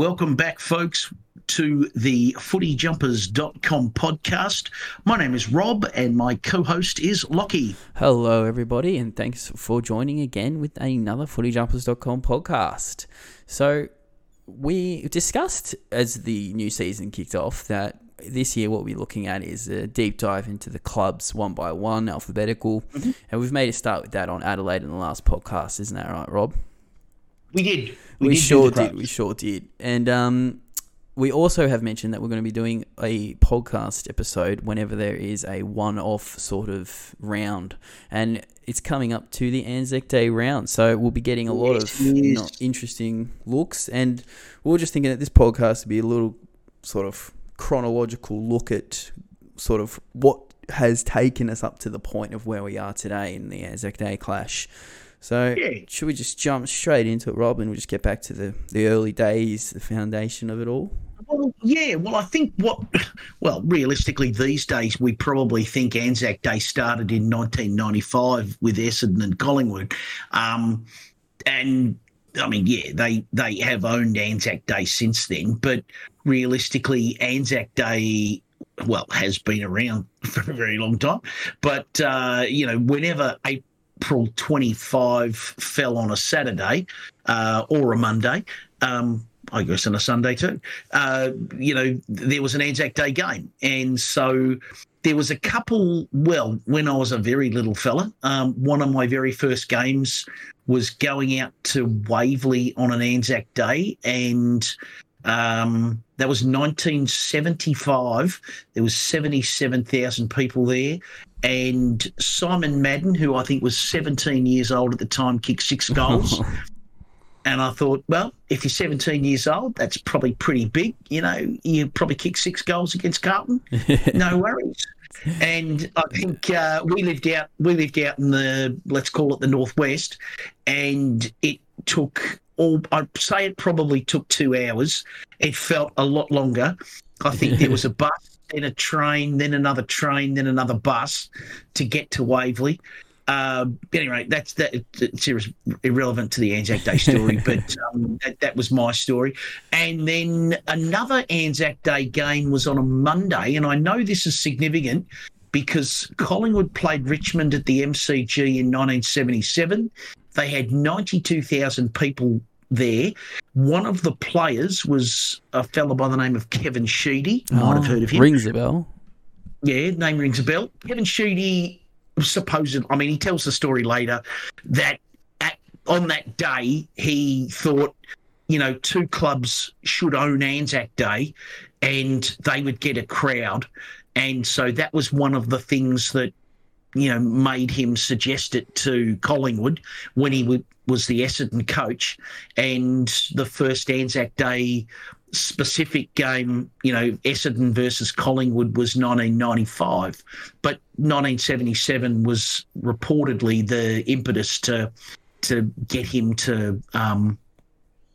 welcome back, folks, to the footyjumpers.com podcast. My name is Rob, and my co host is Lochie. Hello, everybody, and thanks for joining again with another footyjumpers.com podcast. So, we discussed as the new season kicked off that this year what we're looking at is a deep dive into the clubs one by one, alphabetical, mm-hmm. and we've made a start with that on Adelaide in the last podcast, isn't that right, Rob? We did. We, we did sure did. We sure did. And um, we also have mentioned that we're going to be doing a podcast episode whenever there is a one-off sort of round, and it's coming up to the Anzac Day round, so we'll be getting a lot yes, of interesting looks. And we are just thinking that this podcast would be a little sort of chronological look at sort of what has taken us up to the point of where we are today in the Anzac Day clash. So yeah. should we just jump straight into it, Rob, and we'll just get back to the, the early days, the foundation of it all? Well, yeah. Well, I think what, well, realistically, these days we probably think Anzac Day started in 1995 with Essendon and Collingwood, um, and I mean, yeah, they they have owned Anzac Day since then, but realistically, Anzac Day well, has been around for a very long time. But, uh, you know, whenever a April 25 fell on a Saturday uh, or a Monday. Um, I guess on a Sunday too. Uh, you know, there was an Anzac Day game, and so there was a couple. Well, when I was a very little fella, um, one of my very first games was going out to Waverley on an Anzac Day, and um, that was 1975. There was 77,000 people there, and Simon Madden, who I think was 17 years old at the time, kicked six goals. and I thought, well, if you're 17 years old, that's probably pretty big. You know, you probably kick six goals against Carlton. no worries. And I think uh, we lived out. We lived out in the let's call it the northwest, and it took all. I'd say it probably took two hours. It felt a lot longer. I think there was a bus then a train, then another train, then another bus to get to Waverley. Uh, anyway, that's that. It's irrelevant to the Anzac Day story, but um, that, that, was my story. And then another Anzac Day game was on a Monday, and I know this is significant because Collingwood played Richmond at the MCG in 1977. They had 92,000 people there. One of the players was a fellow by the name of Kevin Sheedy. You might have ah, heard of him. Rings a bell. Yeah, name rings a bell. Kevin Sheedy, supposed, I mean, he tells the story later that at, on that day he thought, you know, two clubs should own Anzac Day and they would get a crowd. And so that was one of the things that you know, made him suggest it to Collingwood when he w- was the Essendon coach. And the first Anzac Day specific game, you know, Essendon versus Collingwood was 1995, but 1977 was reportedly the impetus to to get him to, um,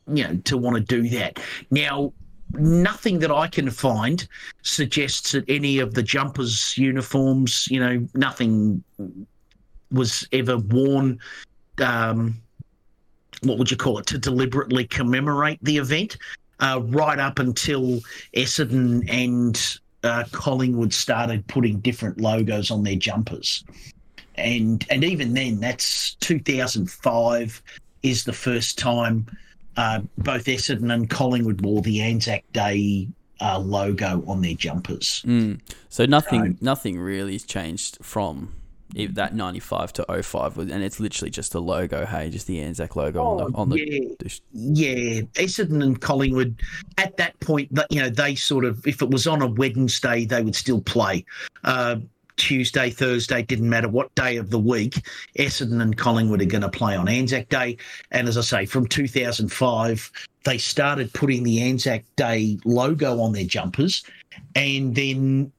you know, to want to do that. Now, nothing that I can find suggests that any of the jumpers' uniforms, you know, nothing was ever worn. Um, what would you call it? To deliberately commemorate the event, uh, right up until Essendon and uh, Collingwood started putting different logos on their jumpers, and and even then, that's 2005 is the first time uh, both Essendon and Collingwood wore the Anzac Day uh, logo on their jumpers. Mm. So nothing, so, nothing really has changed from that 95 to 05 and it's literally just a logo hey just the anzac logo oh, on the on the yeah, yeah essendon and collingwood at that point you know they sort of if it was on a wednesday they would still play uh, Tuesday, Thursday, didn't matter what day of the week, Essendon and Collingwood are going to play on Anzac Day. And as I say, from 2005, they started putting the Anzac Day logo on their jumpers. And then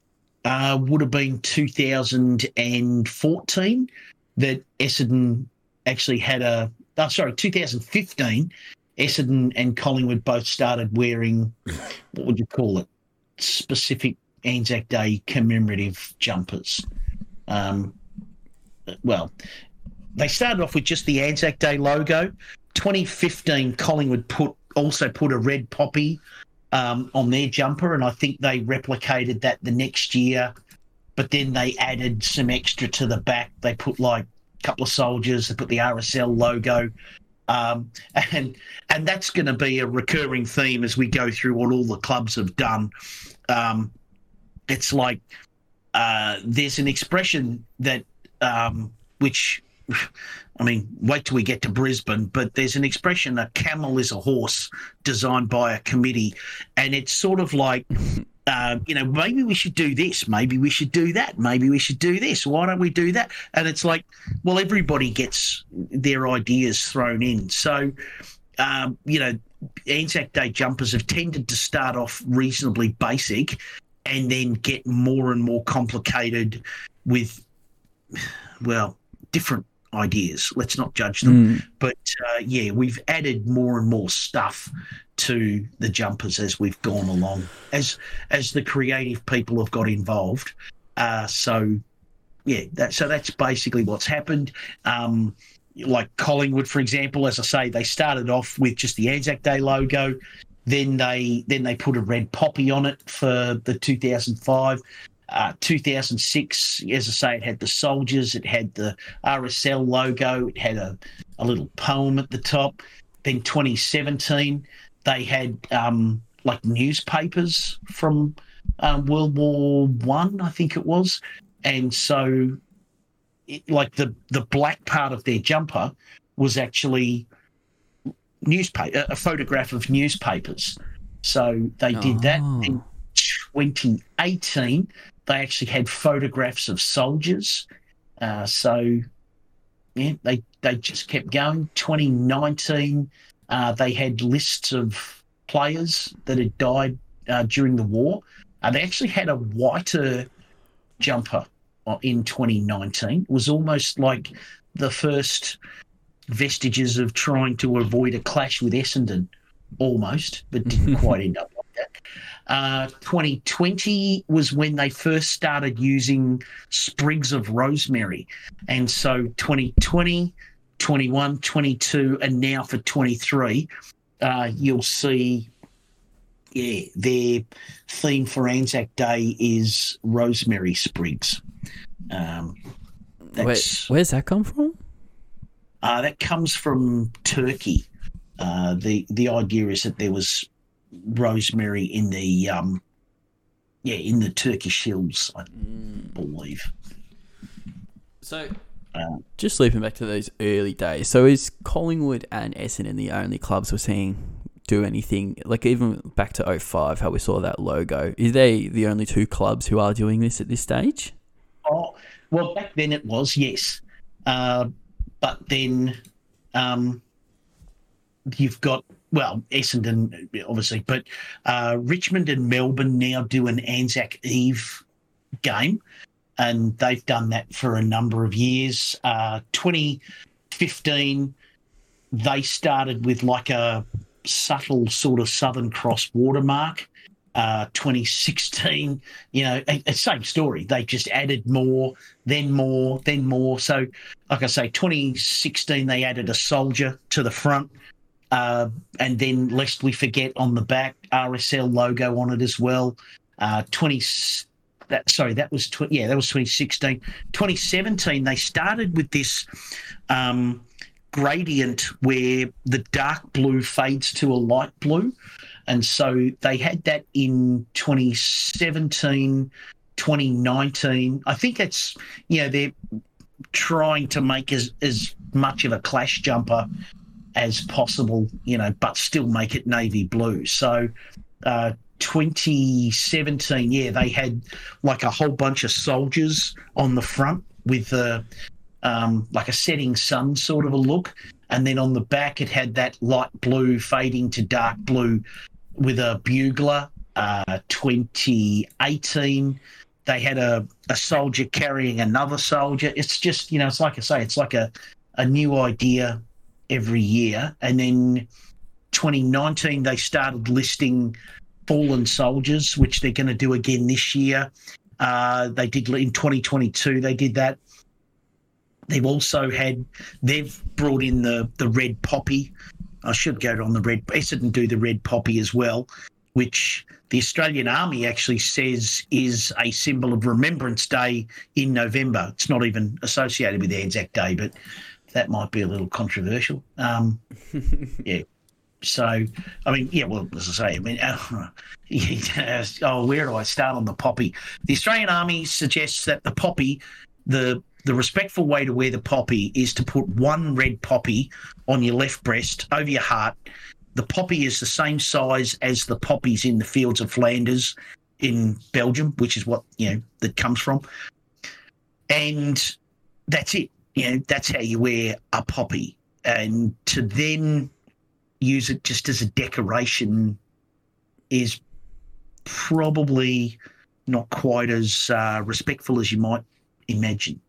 uh, would have been 2014 that Essendon actually had a, oh, sorry, 2015, Essendon and Collingwood both started wearing, what would you call it? Specific Anzac Day commemorative jumpers. Um, well, they started off with just the Anzac Day logo. 2015, Collingwood put also put a red poppy um, on their jumper, and I think they replicated that the next year. But then they added some extra to the back. They put like a couple of soldiers. They put the RSL logo, um, and and that's going to be a recurring theme as we go through what all the clubs have done. Um, it's like uh, there's an expression that um, which I mean, wait till we get to Brisbane, but there's an expression a camel is a horse designed by a committee. And it's sort of like, uh, you know, maybe we should do this, maybe we should do that, maybe we should do this. Why don't we do that? And it's like, well, everybody gets their ideas thrown in. So, um, you know, Anzac Day jumpers have tended to start off reasonably basic and then get more and more complicated with, well, different ideas. Let's not judge them. Mm. But uh, yeah, we've added more and more stuff to the jumpers as we've gone along, as as the creative people have got involved. Uh, so yeah, that, so that's basically what's happened. Um, like Collingwood, for example, as I say, they started off with just the Anzac Day logo. Then they then they put a red poppy on it for the 2005. Uh, 2006, as I say, it had the soldiers, it had the RSL logo, it had a, a little poem at the top. Then 2017, they had um, like newspapers from um, World War One, I, I think it was, and so it, like the the black part of their jumper was actually newspaper, a photograph of newspapers. So they did oh. that in 2018. They actually had photographs of soldiers. Uh, so, yeah, they, they just kept going. 2019, uh, they had lists of players that had died uh, during the war. Uh, they actually had a whiter jumper uh, in 2019. It was almost like the first vestiges of trying to avoid a clash with Essendon, almost, but didn't quite end up like that. Uh, 2020 was when they first started using sprigs of rosemary. And so 2020, 21, 22, and now for 23, uh, you'll see, yeah, their theme for Anzac Day is rosemary sprigs. Um, Where, where's that come from? Uh, that comes from Turkey. Uh, the the idea is that there was rosemary in the um, yeah in the Turkish hills, I mm. believe. So, uh, just leaping back to those early days. So, is Collingwood and Essendon the only clubs we're seeing do anything like even back to 05 how we saw that logo is they the only two clubs who are doing this at this stage oh well back then it was yes uh, but then um, you've got well, Essendon, obviously, but uh, Richmond and Melbourne now do an Anzac Eve game, and they've done that for a number of years. Uh, 2015, they started with like a subtle sort of Southern Cross watermark. Uh, 2016, you know, same story. They just added more, then more, then more. So, like I say, 2016, they added a soldier to the front. Uh, and then, lest we forget, on the back, RSL logo on it as well. Uh, 20, that, sorry, that was, tw- yeah, that was 2016. 2017, they started with this um, gradient where the dark blue fades to a light blue. And so they had that in 2017, 2019. I think it's, you know, they're trying to make as, as much of a clash jumper as possible, you know, but still make it navy blue. So, uh, 2017, yeah, they had like a whole bunch of soldiers on the front with a, um, like a setting sun sort of a look. And then on the back, it had that light blue fading to dark blue with a bugler. Uh, 2018, they had a, a soldier carrying another soldier. It's just, you know, it's like I say, it's like a, a new idea every year. And then 2019, they started listing fallen soldiers, which they're going to do again this year. Uh, they did in 2022, they did that. They've also had, they've brought in the, the red poppy. I should go on the red. Essendon do the red poppy as well, which the Australian Army actually says is a symbol of Remembrance Day in November. It's not even associated with Anzac Day, but that might be a little controversial. Um, yeah. So, I mean, yeah, well, as I say, I mean, uh, oh, where do I start on the poppy? The Australian Army suggests that the poppy, the the respectful way to wear the poppy is to put one red poppy on your left breast over your heart. The poppy is the same size as the poppies in the fields of Flanders in Belgium, which is what you know that comes from, and that's it. You know, that's how you wear a poppy, and to then use it just as a decoration is probably not quite as uh, respectful as you might imagine,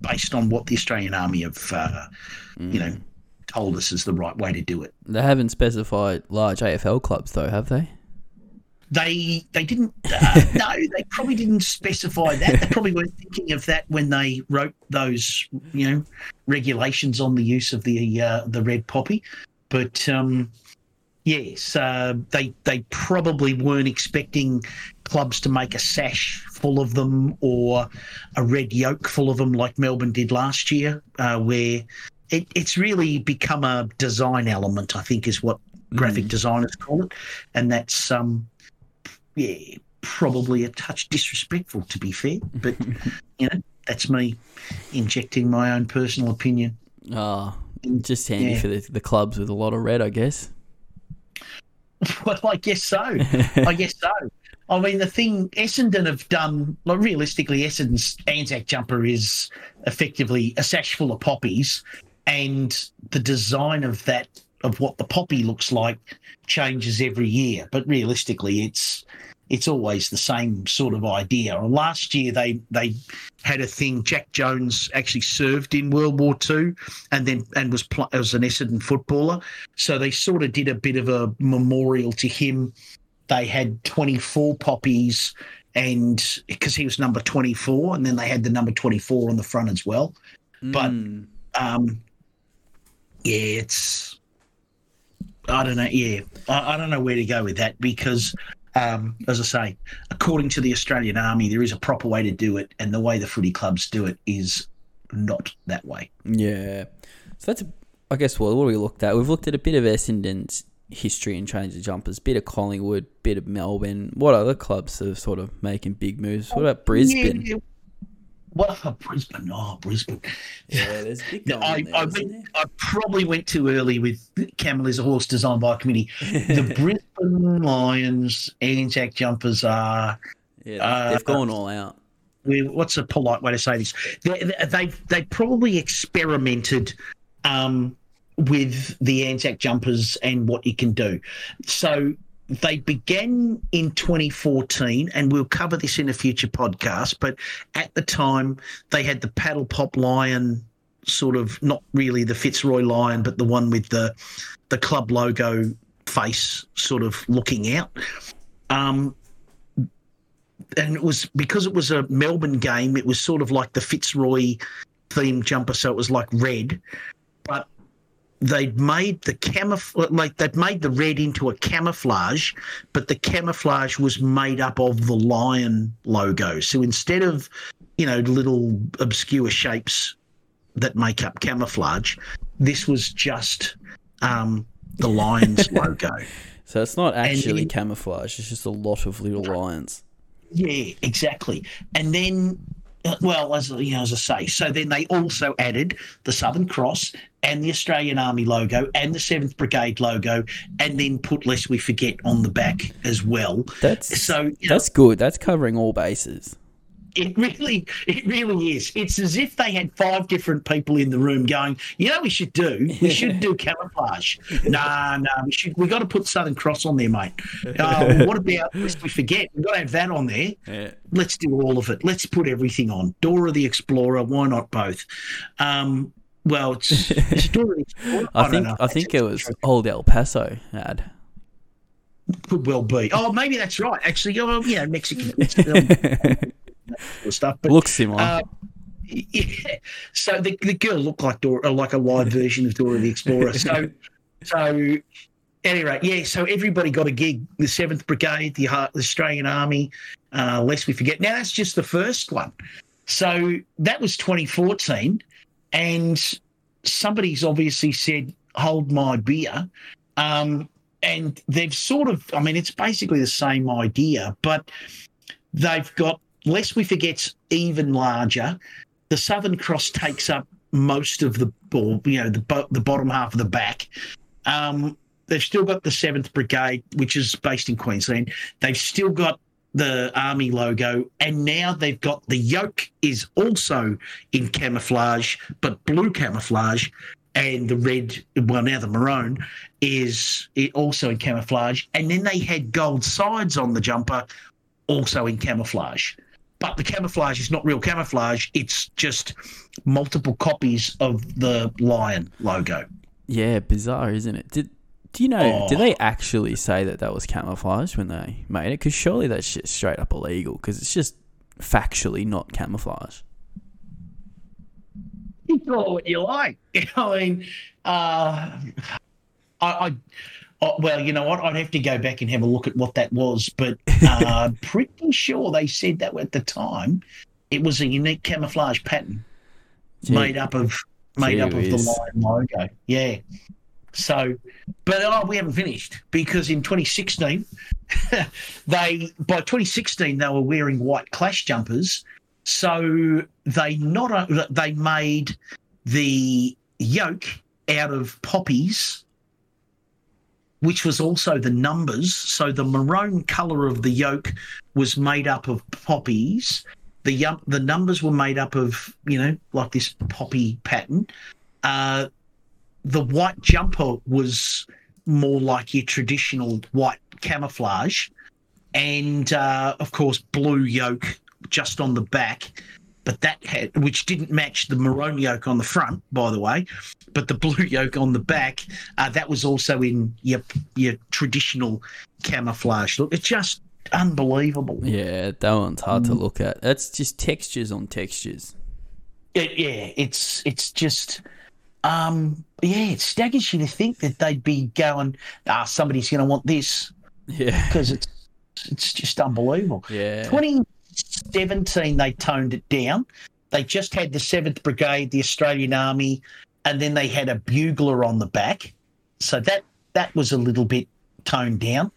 based on what the Australian Army have, uh, mm. you know, told us is the right way to do it. They haven't specified large AFL clubs, though, have they? They they didn't. Uh, no, they probably didn't specify that. They probably weren't thinking of that when they wrote those, you know, regulations on the use of the uh, the red poppy. But um, yes, uh, they they probably weren't expecting clubs to make a sash full of them or a red yoke full of them like Melbourne did last year, uh, where it, it's really become a design element. I think is what graphic mm. designers call it, and that's um, yeah, probably a touch disrespectful to be fair, but you know that's me injecting my own personal opinion. Oh, just handy yeah. for the, the clubs with a lot of red, I guess. Well, I guess so. I guess so. I mean, the thing Essendon have done, like realistically, Essendon's Anzac jumper is effectively a sash full of poppies, and the design of that, of what the poppy looks like, changes every year. But realistically, it's it's always the same sort of idea. Last year they they had a thing. Jack Jones actually served in World War II, and then and was pl- was an Essendon footballer. So they sort of did a bit of a memorial to him. They had twenty four poppies, and because he was number twenty four, and then they had the number twenty four on the front as well. Mm. But um, yeah, it's I don't know. Yeah, I, I don't know where to go with that because um, as I say, according to the Australian Army, there is a proper way to do it, and the way the footy clubs do it is not that way. Yeah. So that's, I guess, well, what we looked at? We've looked at a bit of Essendon's history and change of jumpers, bit of Collingwood, bit of Melbourne. What other clubs are sort of making big moves? What about Brisbane? Yeah, well, Brisbane, oh Brisbane. Yeah, there's big I, there, I, went, I, probably went too early with Camel is a horse designed by a committee. The Brisbane Lions Anzac jumpers are. Yeah, uh, they've gone all out. What's a polite way to say this? They, they've they probably experimented um, with the Anzac jumpers and what you can do. So they began in 2014, and we'll cover this in a future podcast. But at the time, they had the paddle pop lion, sort of not really the Fitzroy lion, but the one with the the club logo face, sort of looking out. Um, and it was because it was a Melbourne game. It was sort of like the Fitzroy theme jumper, so it was like red. They'd made the camouflage like they'd made the red into a camouflage but the camouflage was made up of the lion logo. So instead of you know little obscure shapes that make up camouflage this was just um, the lion's logo. So it's not actually camouflage it's just a lot of little lions. Yeah exactly. And then Uh, well, as you know, as I say, so then they also added the Southern Cross and the Australian Army logo and the Seventh Brigade logo, and then put "Lest We Forget" on the back as well. That's so. That's know, good. That's covering all bases. It really, it really is. It's as if they had five different people in the room going, you know, we should do, we should do camouflage. nah, nah, we should, we got to put Southern Cross on there, mate. Uh, what about lest we forget? We've got to have that on there. Yeah. Let's do all of it. Let's put everything on. Dora the Explorer. Why not both? Um, well, it's, it's Dora Explorer. I, I think, I think it was Old El Paso ad could well be. Oh, maybe that's right. Actually, oh, yeah, Mexican stuff. But, Looks similar. Uh, yeah. So the, the girl looked like Dora, like a live version of Dora the Explorer. So so anyway, yeah. So everybody got a gig. The Seventh Brigade, the, the Australian Army. Uh, lest we forget. Now that's just the first one. So that was 2014, and somebody's obviously said, "Hold my beer." Um, and they've sort of, I mean, it's basically the same idea, but they've got, lest we forget, even larger. The Southern Cross takes up most of the ball, you know, the, the bottom half of the back. Um, they've still got the 7th Brigade, which is based in Queensland. They've still got the army logo and now they've got the yoke is also in camouflage but blue camouflage and the red, well, now the maroon is also in camouflage. And then they had gold sides on the jumper, also in camouflage. But the camouflage is not real camouflage, it's just multiple copies of the lion logo. Yeah, bizarre, isn't it? Did do you know? Oh. Did they actually say that that was camouflage when they made it? Because surely that's shit's straight up illegal. Because it's just factually not camouflage you call what you like. I mean, uh, I, I oh, well, you know what? I'd have to go back and have a look at what that was, but uh, pretty sure they said that at the time it was a unique camouflage pattern Gee. made up of made Gee up of the lion logo. Yeah. So, but oh, we haven't finished because in 2016, they by 2016 they were wearing white clash jumpers so they not they made the yoke out of poppies, which was also the numbers. So the maroon color of the yoke was made up of poppies. The the numbers were made up of you know like this poppy pattern. Uh, the white jumper was more like your traditional white camouflage, and uh, of course blue yoke just on the back, but that had which didn't match the maroon yoke on the front, by the way, but the blue yoke on the back, uh, that was also in your your traditional camouflage look. It's just unbelievable. Yeah, that one's hard to mm. look at. That's just textures on textures. It, yeah, it's it's just um yeah, it staggers you to think that they'd be going, ah, somebody's going to want this. Yeah, because it's it's just unbelievable. Yeah, 2017, they toned it down. They just had the 7th Brigade, the Australian Army, and then they had a bugler on the back. So that that was a little bit toned down.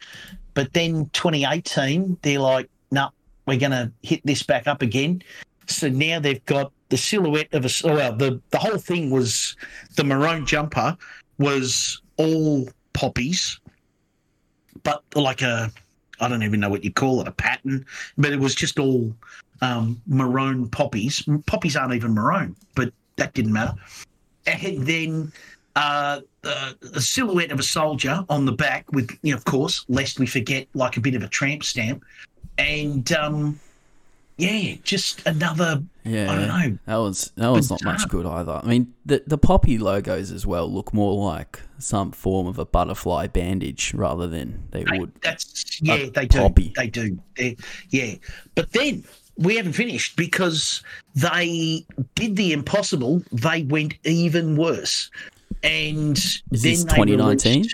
But then 2018, they're like, no, nah, we're going to hit this back up again. So now they've got the silhouette of a, well, the, the whole thing was the maroon jumper was all poppies, but like a I don't even know what you call it, a pattern, but it was just all um, maroon poppies. Poppies aren't even maroon, but that didn't matter. And then uh, uh, a silhouette of a soldier on the back with, you know, of course, lest we forget, like a bit of a tramp stamp. And um, yeah, just another. Yeah, I don't know. That was that was not much good either. I mean, the the poppy logos as well look more like some form of a butterfly bandage rather than they, they would. That's yeah, they poppy. do. They do. They're, yeah, but then we haven't finished because they did the impossible. They went even worse, and is then 2019.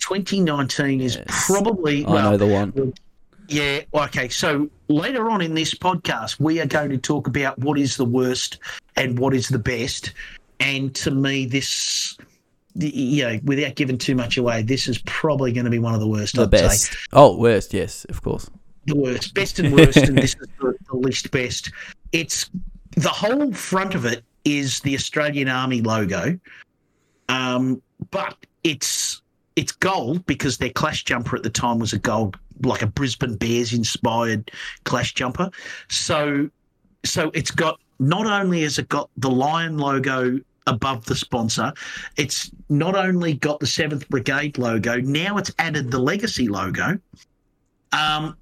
2019 is probably. I know the one. Yeah. Okay. So later on in this podcast, we are going to talk about what is the worst and what is the best. And to me, this, you know, without giving too much away, this is probably going to be one of the worst. The I'd best. Say. Oh, worst. Yes, of course. The worst, best and worst, and this is the, the least best. It's the whole front of it is the Australian Army logo, um, but it's it's gold because their clash jumper at the time was a gold like a Brisbane Bears inspired clash jumper. So so it's got not only has it got the lion logo above the sponsor, it's not only got the Seventh Brigade logo. Now it's added the Legacy logo. Um,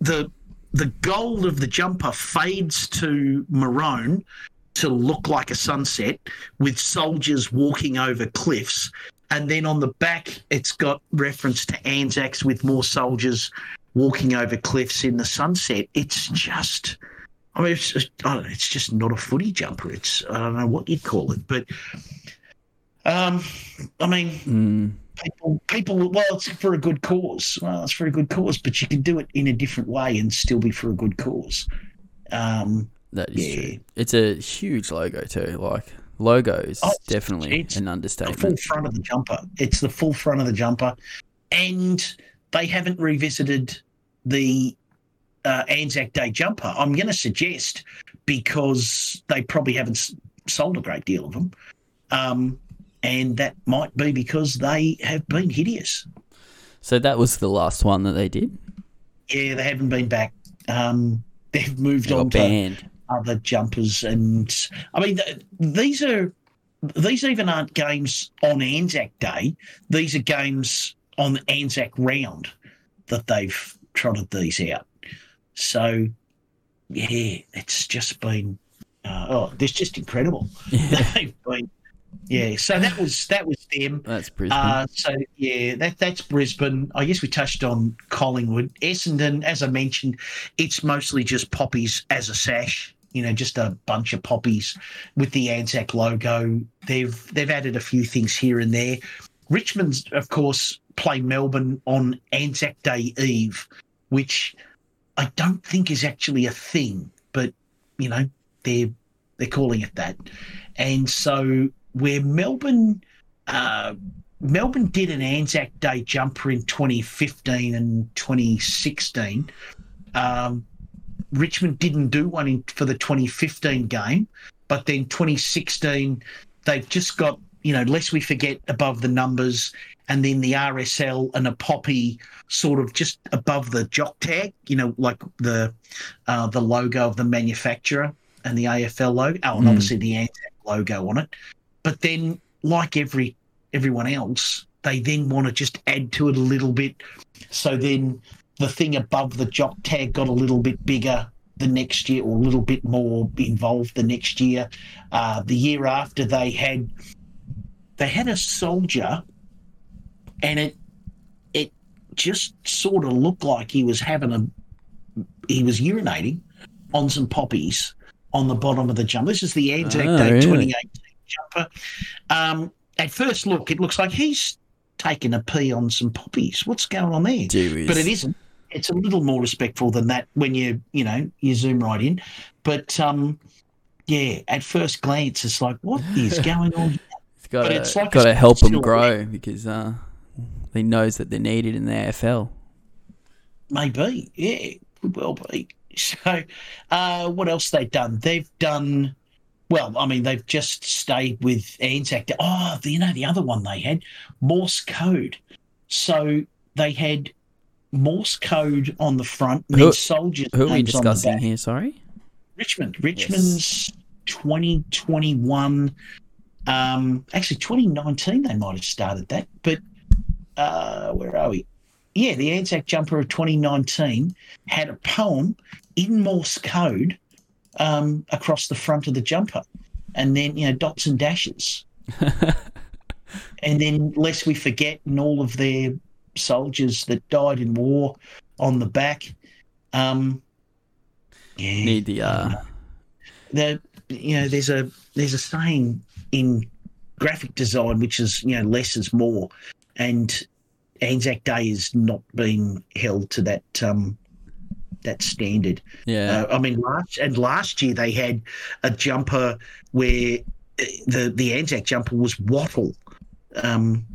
the the gold of the jumper fades to maroon to look like a sunset with soldiers walking over cliffs and then on the back, it's got reference to Anzacs with more soldiers walking over cliffs in the sunset. It's just, I mean, it's, just, I know, it's just not a footy jumper. It's, I don't know what you'd call it, but Um, I mean, Mm. People, people. Well, it's for a good cause. Well, it's for a good cause, but you can do it in a different way and still be for a good cause. Um, That is Yeah. true. It's a huge logo too. Like logo is Oh, definitely it's an the full front of the jumper. It's the full front of the jumper, and they haven't revisited the uh, Anzac Day jumper. I'm going to suggest because they probably haven't sold a great deal of them, um, and that might be because they have been hideous. So that was the last one that they did. Yeah, they haven't been back. Um, they've moved They on got to other jumpers, and I mean th- these are these even aren't games on Anzac Day. These are games on the Anzac round that they've trotted these out. So yeah, it's just been uh, oh, it's just incredible. they've been yeah. So that was that was them. That's Brisbane. Uh, so yeah, that that's Brisbane. I guess we touched on Collingwood, Essendon. As I mentioned, it's mostly just poppies as a sash. You know, just a bunch of poppies with the Anzac logo. They've they've added a few things here and there. Richmond's, of course, play Melbourne on Anzac Day Eve, which I don't think is actually a thing, but you know they're they're calling it that. And so where Melbourne uh, Melbourne did an Anzac Day jumper in 2015 and 2016. Um, Richmond didn't do one in, for the 2015 game, but then 2016 they've just got you know lest we forget above the numbers, and then the RSL and a poppy sort of just above the jock tag, you know, like the uh, the logo of the manufacturer and the AFL logo. Oh, and Mm. obviously the Anzac logo on it. But then, like every everyone else, they then want to just add to it a little bit. So then the thing above the jock tag got a little bit bigger the next year, or a little bit more involved the next year. Uh, the year after, they had they had a soldier, and it it just sort of looked like he was having a he was urinating on some poppies on the bottom of the jumper. This is the Anzac Oh, Day really? 2018 jumper. Um, at first look, it looks like he's taking a pee on some poppies. What's going on there? Whiz. But it isn't. It's a little more respectful than that when you you know you zoom right in. But um, yeah, at first glance, it's like what is going on? It's got but to it's like got to help them grow because uh, he knows that they're needed in the AFL. Maybe, yeah, could well be. So, uh, what else they done? They've done. Well, I mean, they've just stayed with Anzac. Oh, you know, the other one they had Morse code. So they had Morse code on the front, and Who- soldiers. Who are we names on the discussing here? Sorry. Richmond. Richmond's 2021. Um, actually, 2019, they might have started that. But uh, where are we? Yeah, the Anzac jumper of 2019 had a poem in Morse code um, across the front of the jumper. And then, you know, dots and dashes. and then, lest we forget, and all of their soldiers that died in war on the back. Um, yeah, Need the uh, the you know there's a there's a saying in graphic design which is you know less is more and Anzac Day is not being held to that um that standard yeah. uh, I mean last and last year they had a jumper where uh, the the Anzac jumper was wattle um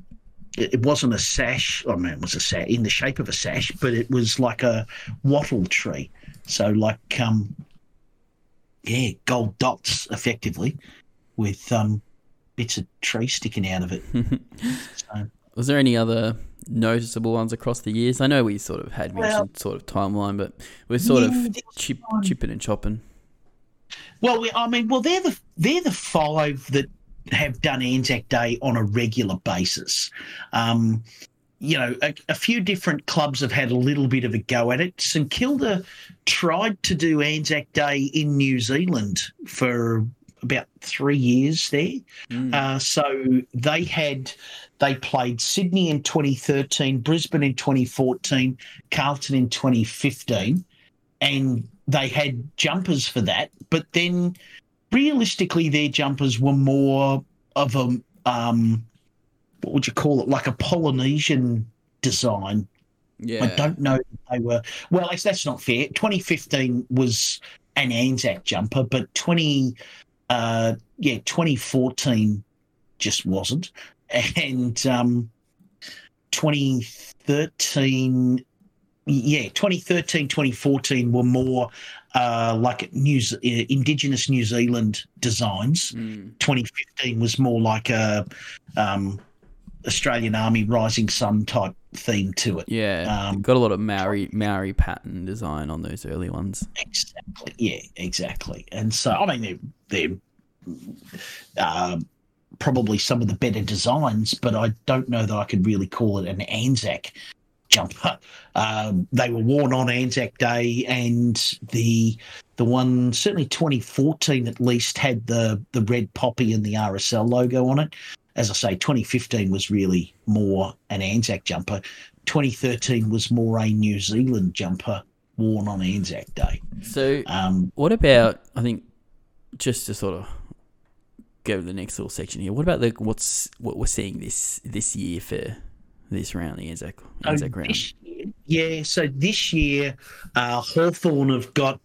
it it wasn't a sash. I mean, it was a sash in the shape of a sash, but it was like a wattle tree. So, like, um, yeah, gold dots effectively with um, bits of tree sticking out of it. So, Was there any other noticeable ones across the years? I know we sort of had Well- mentioned sort of timeline, but we're sort Yeah, of chip, chipping and chopping. well, we, I mean, well, they're the they're the five that have done Anzac Day on a regular basis. Um, you know, a, a few different clubs have had a little bit of a go at it. St Kilda tried to do Anzac Day in New Zealand for about three years there. Mm. Uh, so they had they played Sydney in 2013, Brisbane in 2014, Carlton in 2015, and they had jumpers for that. But then, realistically, their jumpers were more of a um, what would you call it? Like a Polynesian design. Yeah. I don't know if they were. Well, that's not fair. 2015 was an Anzac jumper, but 20, uh, yeah, 2014 just wasn't, and um, 2013 yeah 2013 2014 were more uh, like New uh, indigenous New Zealand designs. Mm. 2015 was more like a um, Australian Army Rising Sun type theme to it. Yeah, Um, got a lot of Maori Maori pattern design on those early ones. Exactly. Yeah, exactly. And so, I mean, they're, they're uh, probably some of the better designs, but I don't know that I could really call it an Anzac jumper. Um, they were worn on Anzac Day, and the the one certainly 2014 at least had the the red poppy and the RSL logo on it. As I say, 2015 was really more an Anzac jumper. 2013 was more a New Zealand jumper worn on Anzac Day. So, Um, what about? I think just to sort of go to the next little section here. What about the what's what we're seeing this this year for this round, the Anzac Anzac So round? this yeah, so this year, uh, Hawthorn have got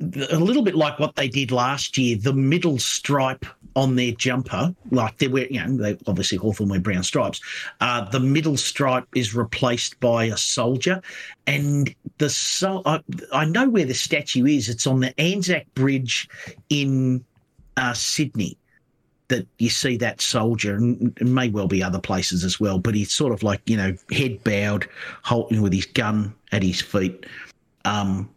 a little bit like what they did last year, the middle stripe on their jumper. Like they wear, you know, they obviously Hawthorn wear brown stripes. Uh, the middle stripe is replaced by a soldier. And the so I, I know where the statue is. It's on the Anzac Bridge in uh, Sydney that you see that soldier, and it may well be other places as well, but he's sort of like, you know, head bowed, holding with his gun at his feet. Um,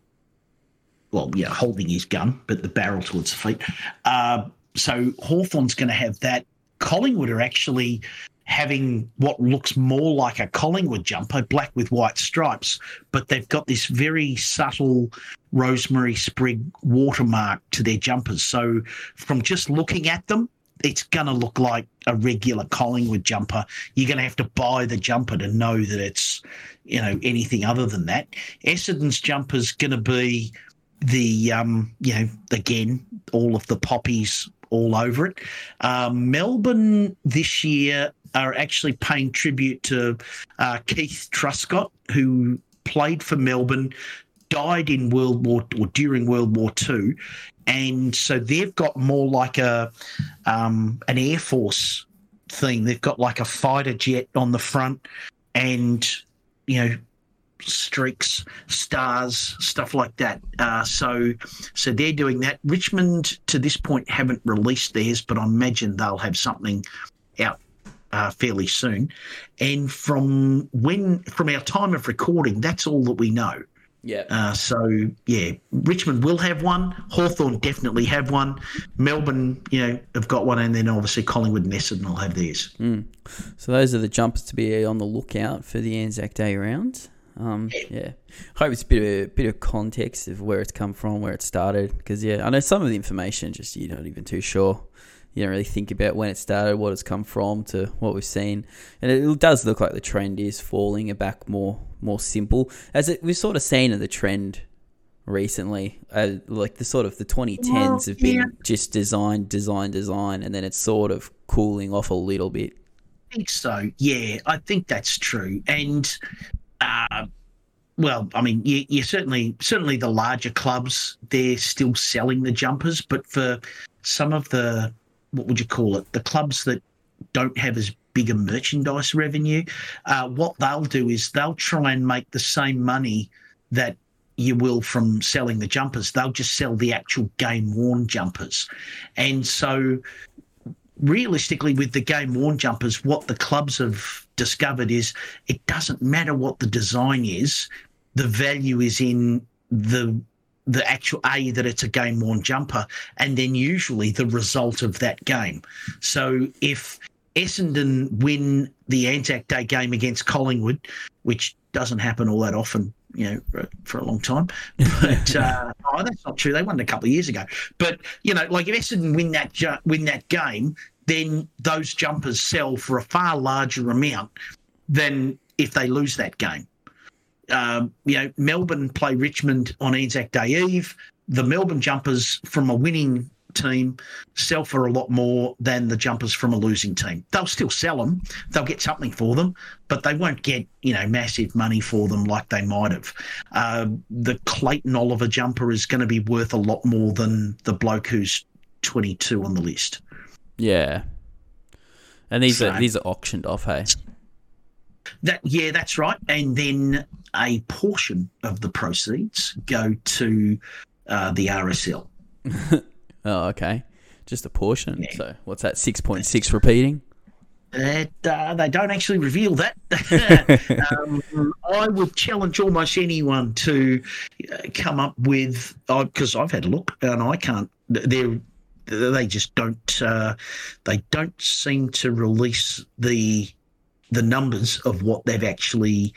well, yeah, holding his gun, but the barrel towards the feet. Uh, so Hawthorn's going to have that. Collingwood are actually having what looks more like a Collingwood jumper, black with white stripes, but they've got this very subtle rosemary sprig watermark to their jumpers. So from just looking at them, it's going to look like a regular Collingwood jumper. You're going to have to buy the jumper to know that it's, you know, anything other than that. Essendon's jumper's going to be the, um, you know, again, all of the poppies all over it. Um, Melbourne this year are actually paying tribute to uh, Keith Truscott, who played for Melbourne, died in World War or during World War Two, and so they've got more like a um, an Air Force thing. They've got like a fighter jet on the front, and you know streaks, stars, stuff like that. Uh, so, so they're doing that. Richmond to this point haven't released theirs, but I imagine they'll have something out uh, fairly soon. And from when, from our time of recording, that's all that we know. Yeah. Uh, so yeah, Richmond will have one. Hawthorn definitely have one. Melbourne, you know, have got one, and then obviously Collingwood and Essendon will have theirs. So those are the jumpers to be on the lookout for the Anzac Day round. Um, yeah, hope it's a bit of a bit of context of where it's come from, where it started. Because yeah, I know some of the information just you're not even too sure. You don't really think about when it started, what it's come from, to what we've seen, and it does look like the trend is falling back more more simple. As it, we've sort of seen in the trend recently, uh, like the sort of the 2010s Well, have been yeah. just design, design, design, and then it's sort of cooling off a little bit. I think so. Yeah, I think that's true. And uh, well, I mean, you, you certainly certainly the larger clubs they're still selling the jumpers, but for some of the what would you call it, the clubs that don't have as big a merchandise revenue, uh, what they'll do is they'll try and make the same money that you will from selling the jumpers. They'll just sell the actual game worn jumpers, and so realistically with the game worn jumpers what the clubs have discovered is it doesn't matter what the design is the value is in the the actual a that it's a game worn jumper and then usually the result of that game so if Essendon win the Anzac Day game against Collingwood, which doesn't happen all that often, you know, for, for a long time. But uh, oh, that's not true. They won it a couple of years ago. But you know, like if Essendon win that ju- win that game, then those jumpers sell for a far larger amount than if they lose that game. Um, you know, Melbourne play Richmond on Anzac Day Eve. The Melbourne jumpers from a winning team sell for a lot more than the jumpers from a losing team. They'll still sell them, they'll get something for them, but they won't get you know massive money for them like they might have. Uh, the Clayton Oliver jumper is going to be worth a lot more than the bloke who's 22 on the list. Yeah. And these So- are these are auctioned off, hey. That yeah, that's right. And then a portion of the proceeds go to uh, the RSL. Oh, okay. Just a portion. Yeah. So what's that? Six point six repeating. That uh, they don't actually reveal that. um, I would challenge almost anyone to uh, come up with because I've had a look and I can't. They're they just don't. Uh, they don't seem to release the the numbers of what they've actually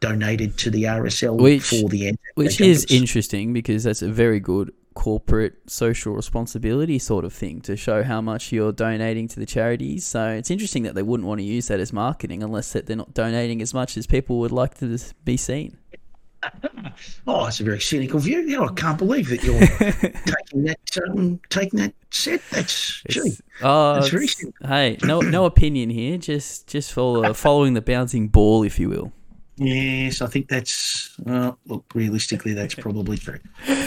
donated to the RSL Which- for the end. Which is interesting because that's a very good corporate social responsibility sort of thing to show how much you're donating to the charities. So it's interesting that they wouldn't want to use that as marketing unless that they're not donating as much as people would like to be seen. Oh, it's a very cynical view. Yeah, I can't believe that you're taking that um, taking that set. That's gee. Oh, that's very hey, no no opinion here. Just just follow, following the bouncing ball, if you will. Yes, I think that's uh, look. Realistically, that's probably true.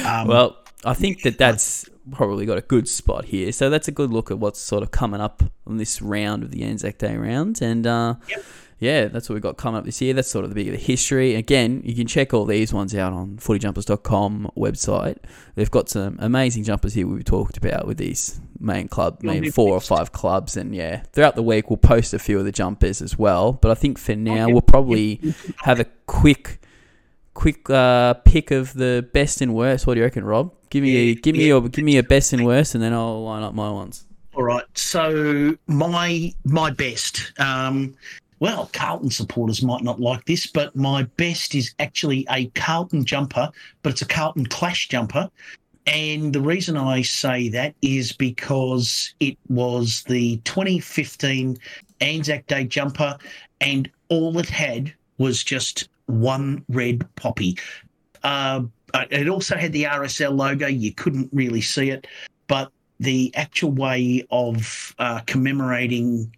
Um, Well, I think that that's probably got a good spot here. So that's a good look at what's sort of coming up on this round of the Anzac Day round. And uh, Yep. Yeah, that's what we've got coming up this year. That's sort of the big of the history. Again, you can check all these ones out on footyjumpers.com website. They've got some amazing jumpers here we've talked about with these main club, main four or five clubs. And yeah, throughout the week, we'll post a few of the jumpers as well. But I think for now, we'll probably have a quick quick uh, pick of the best and worst. What do you reckon, Rob? Give me a, give me yeah. your give me your best and worst, and then I'll line up my ones. all right. So my my best. Um, well, Carlton supporters might not like this, but my best is actually a Carlton jumper, but it's a Carlton Clash jumper. And the reason I say that is because it was the 2015 Anzac Day jumper, and all it had was just one red poppy. Uh, it also had the RSL logo. You couldn't really see it, but the actual way of uh, commemorating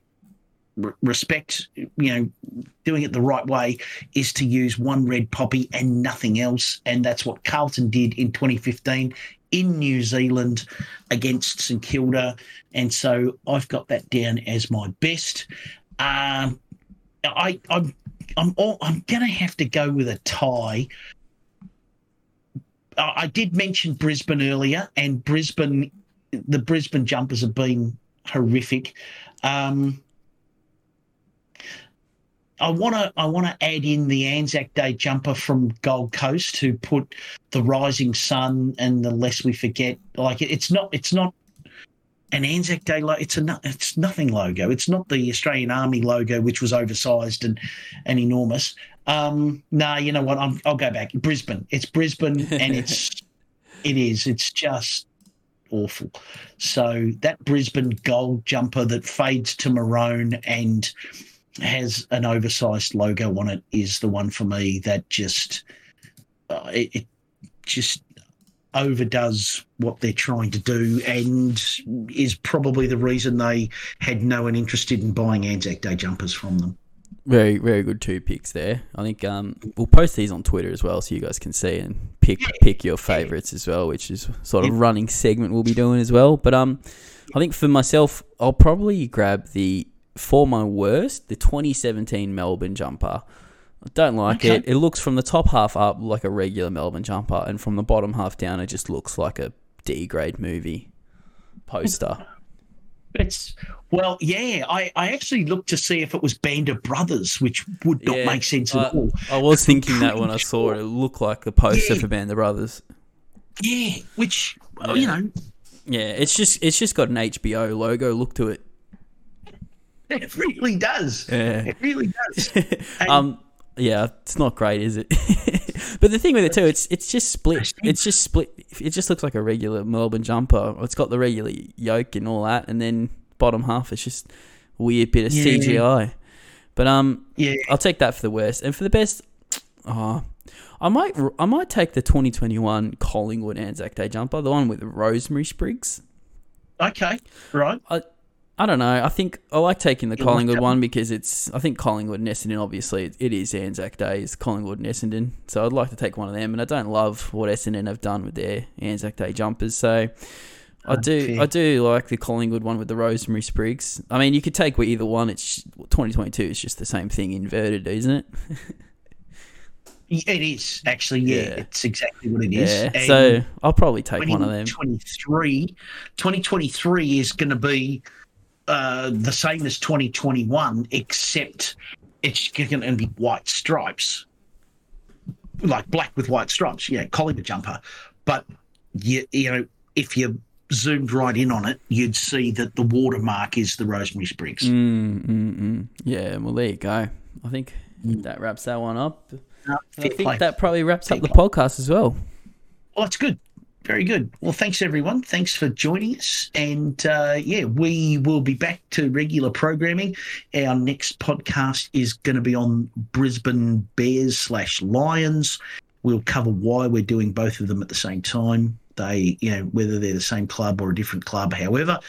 respect, you know, doing it the right way is to use one red poppy and nothing else. And that's what Carlton did in 2015 in New Zealand against St Kilda. And so I've got that down as my best. Um, I, I'm, I'm, all, I'm to have to go with a tie. I I did mention Brisbane earlier, and Brisbane, the Brisbane jumpers have been horrific. Um, I want to I want to add in the Anzac Day jumper from Gold Coast who put the rising sun and the less we forget. Like it- it's not it's not an Anzac Day logo. It's a it's nothing logo. It's not the Australian Army logo which was oversized and and enormous. Um, no, you know what? I'm, I'll go back. Brisbane. It's Brisbane, and it's it is. It's just awful. So that Brisbane gold jumper that fades to maroon and has an oversized logo on it is the one for me that just uh, it, it just overdoes what they're trying to do and is probably the reason they had no one interested in buying Anzac Day jumpers from them. Very very good two picks there. I think um, we'll post these on Twitter as well, so you guys can see and pick pick your favorites as well, which is sort of running segment we'll be doing as well. But um, I think for myself, I'll probably grab the for my worst the 2017 Melbourne jumper. I don't like Okay. it. It looks from the top half up like a regular Melbourne jumper, and from the bottom half down, it just looks like a D grade movie poster. It's well, yeah. I, I actually looked to see if it was Band of Brothers, which would not Yeah, make sense I- at all. I was thinking that when I saw it. It looked like a poster Yeah. for Band of Brothers. Yeah, which well, you know, Yeah, it's just it's just got an HBO logo look to it. it really does. Yeah. It really does. And- um, yeah, it's not great, is it? but the thing with it too, it's it's just split. It's just split. It just looks like a regular Melbourne jumper. It's got the regular yoke and all that, and then bottom half is just a weird bit of Yeah. CGI. But um, yeah, I'll take that for the worst, and for the best, oh, I might I might take the 2021 Collingwood Anzac Day jumper, the one with the rosemary sprigs. Okay, right. I, I don't know. I think I like taking the Collingwood one because it's. I think Collingwood and Essendon, obviously, it, it is Anzac Day. It's Collingwood and Essendon, so I'd like to take one of them. And I don't love what Essendon have done with their Anzac Day jumpers, so I Oh, do. I do like the Collingwood one with the rosemary sprigs. I mean, you could take either one. It's 2022. It's just the same thing inverted, isn't it? It is actually, yeah, Yeah. it's exactly what it is. Yeah. And So I'll probably take one of them. 2023, 2023 is going to be uh, the same as 2021, except it's going to be white stripes, like black with white stripes. Yeah, Collingwood jumper. But you, you know, if you zoomed right in on it, you'd see that the watermark is the rosemary sprigs. Mm, mm, mm. Yeah. Well, there you go. I think that wraps that one up. Uh, I think play. that probably wraps Fair up the play. podcast as well. Well, that's good. Very good. Well, thanks everyone. Thanks for joining us. And uh, yeah, we will be back to regular programming. Our next podcast is going to be on Brisbane Bears slash Lions. We'll cover why we're doing both of them at the same time. They, you know, whether they're the same club or a different club. However,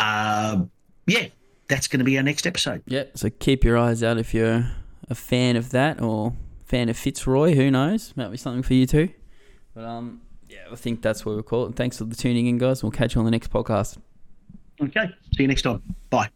uh, yeah, that's going to be our next episode. Yep. So keep your eyes out if you're a fan of that or fan of Fitzroy. Who knows? Might be something for you too. But um, yeah, I think that's what we'll call it. And thanks for the tuning in, guys. We'll catch you on the next podcast. Okay. See you next time. Bye.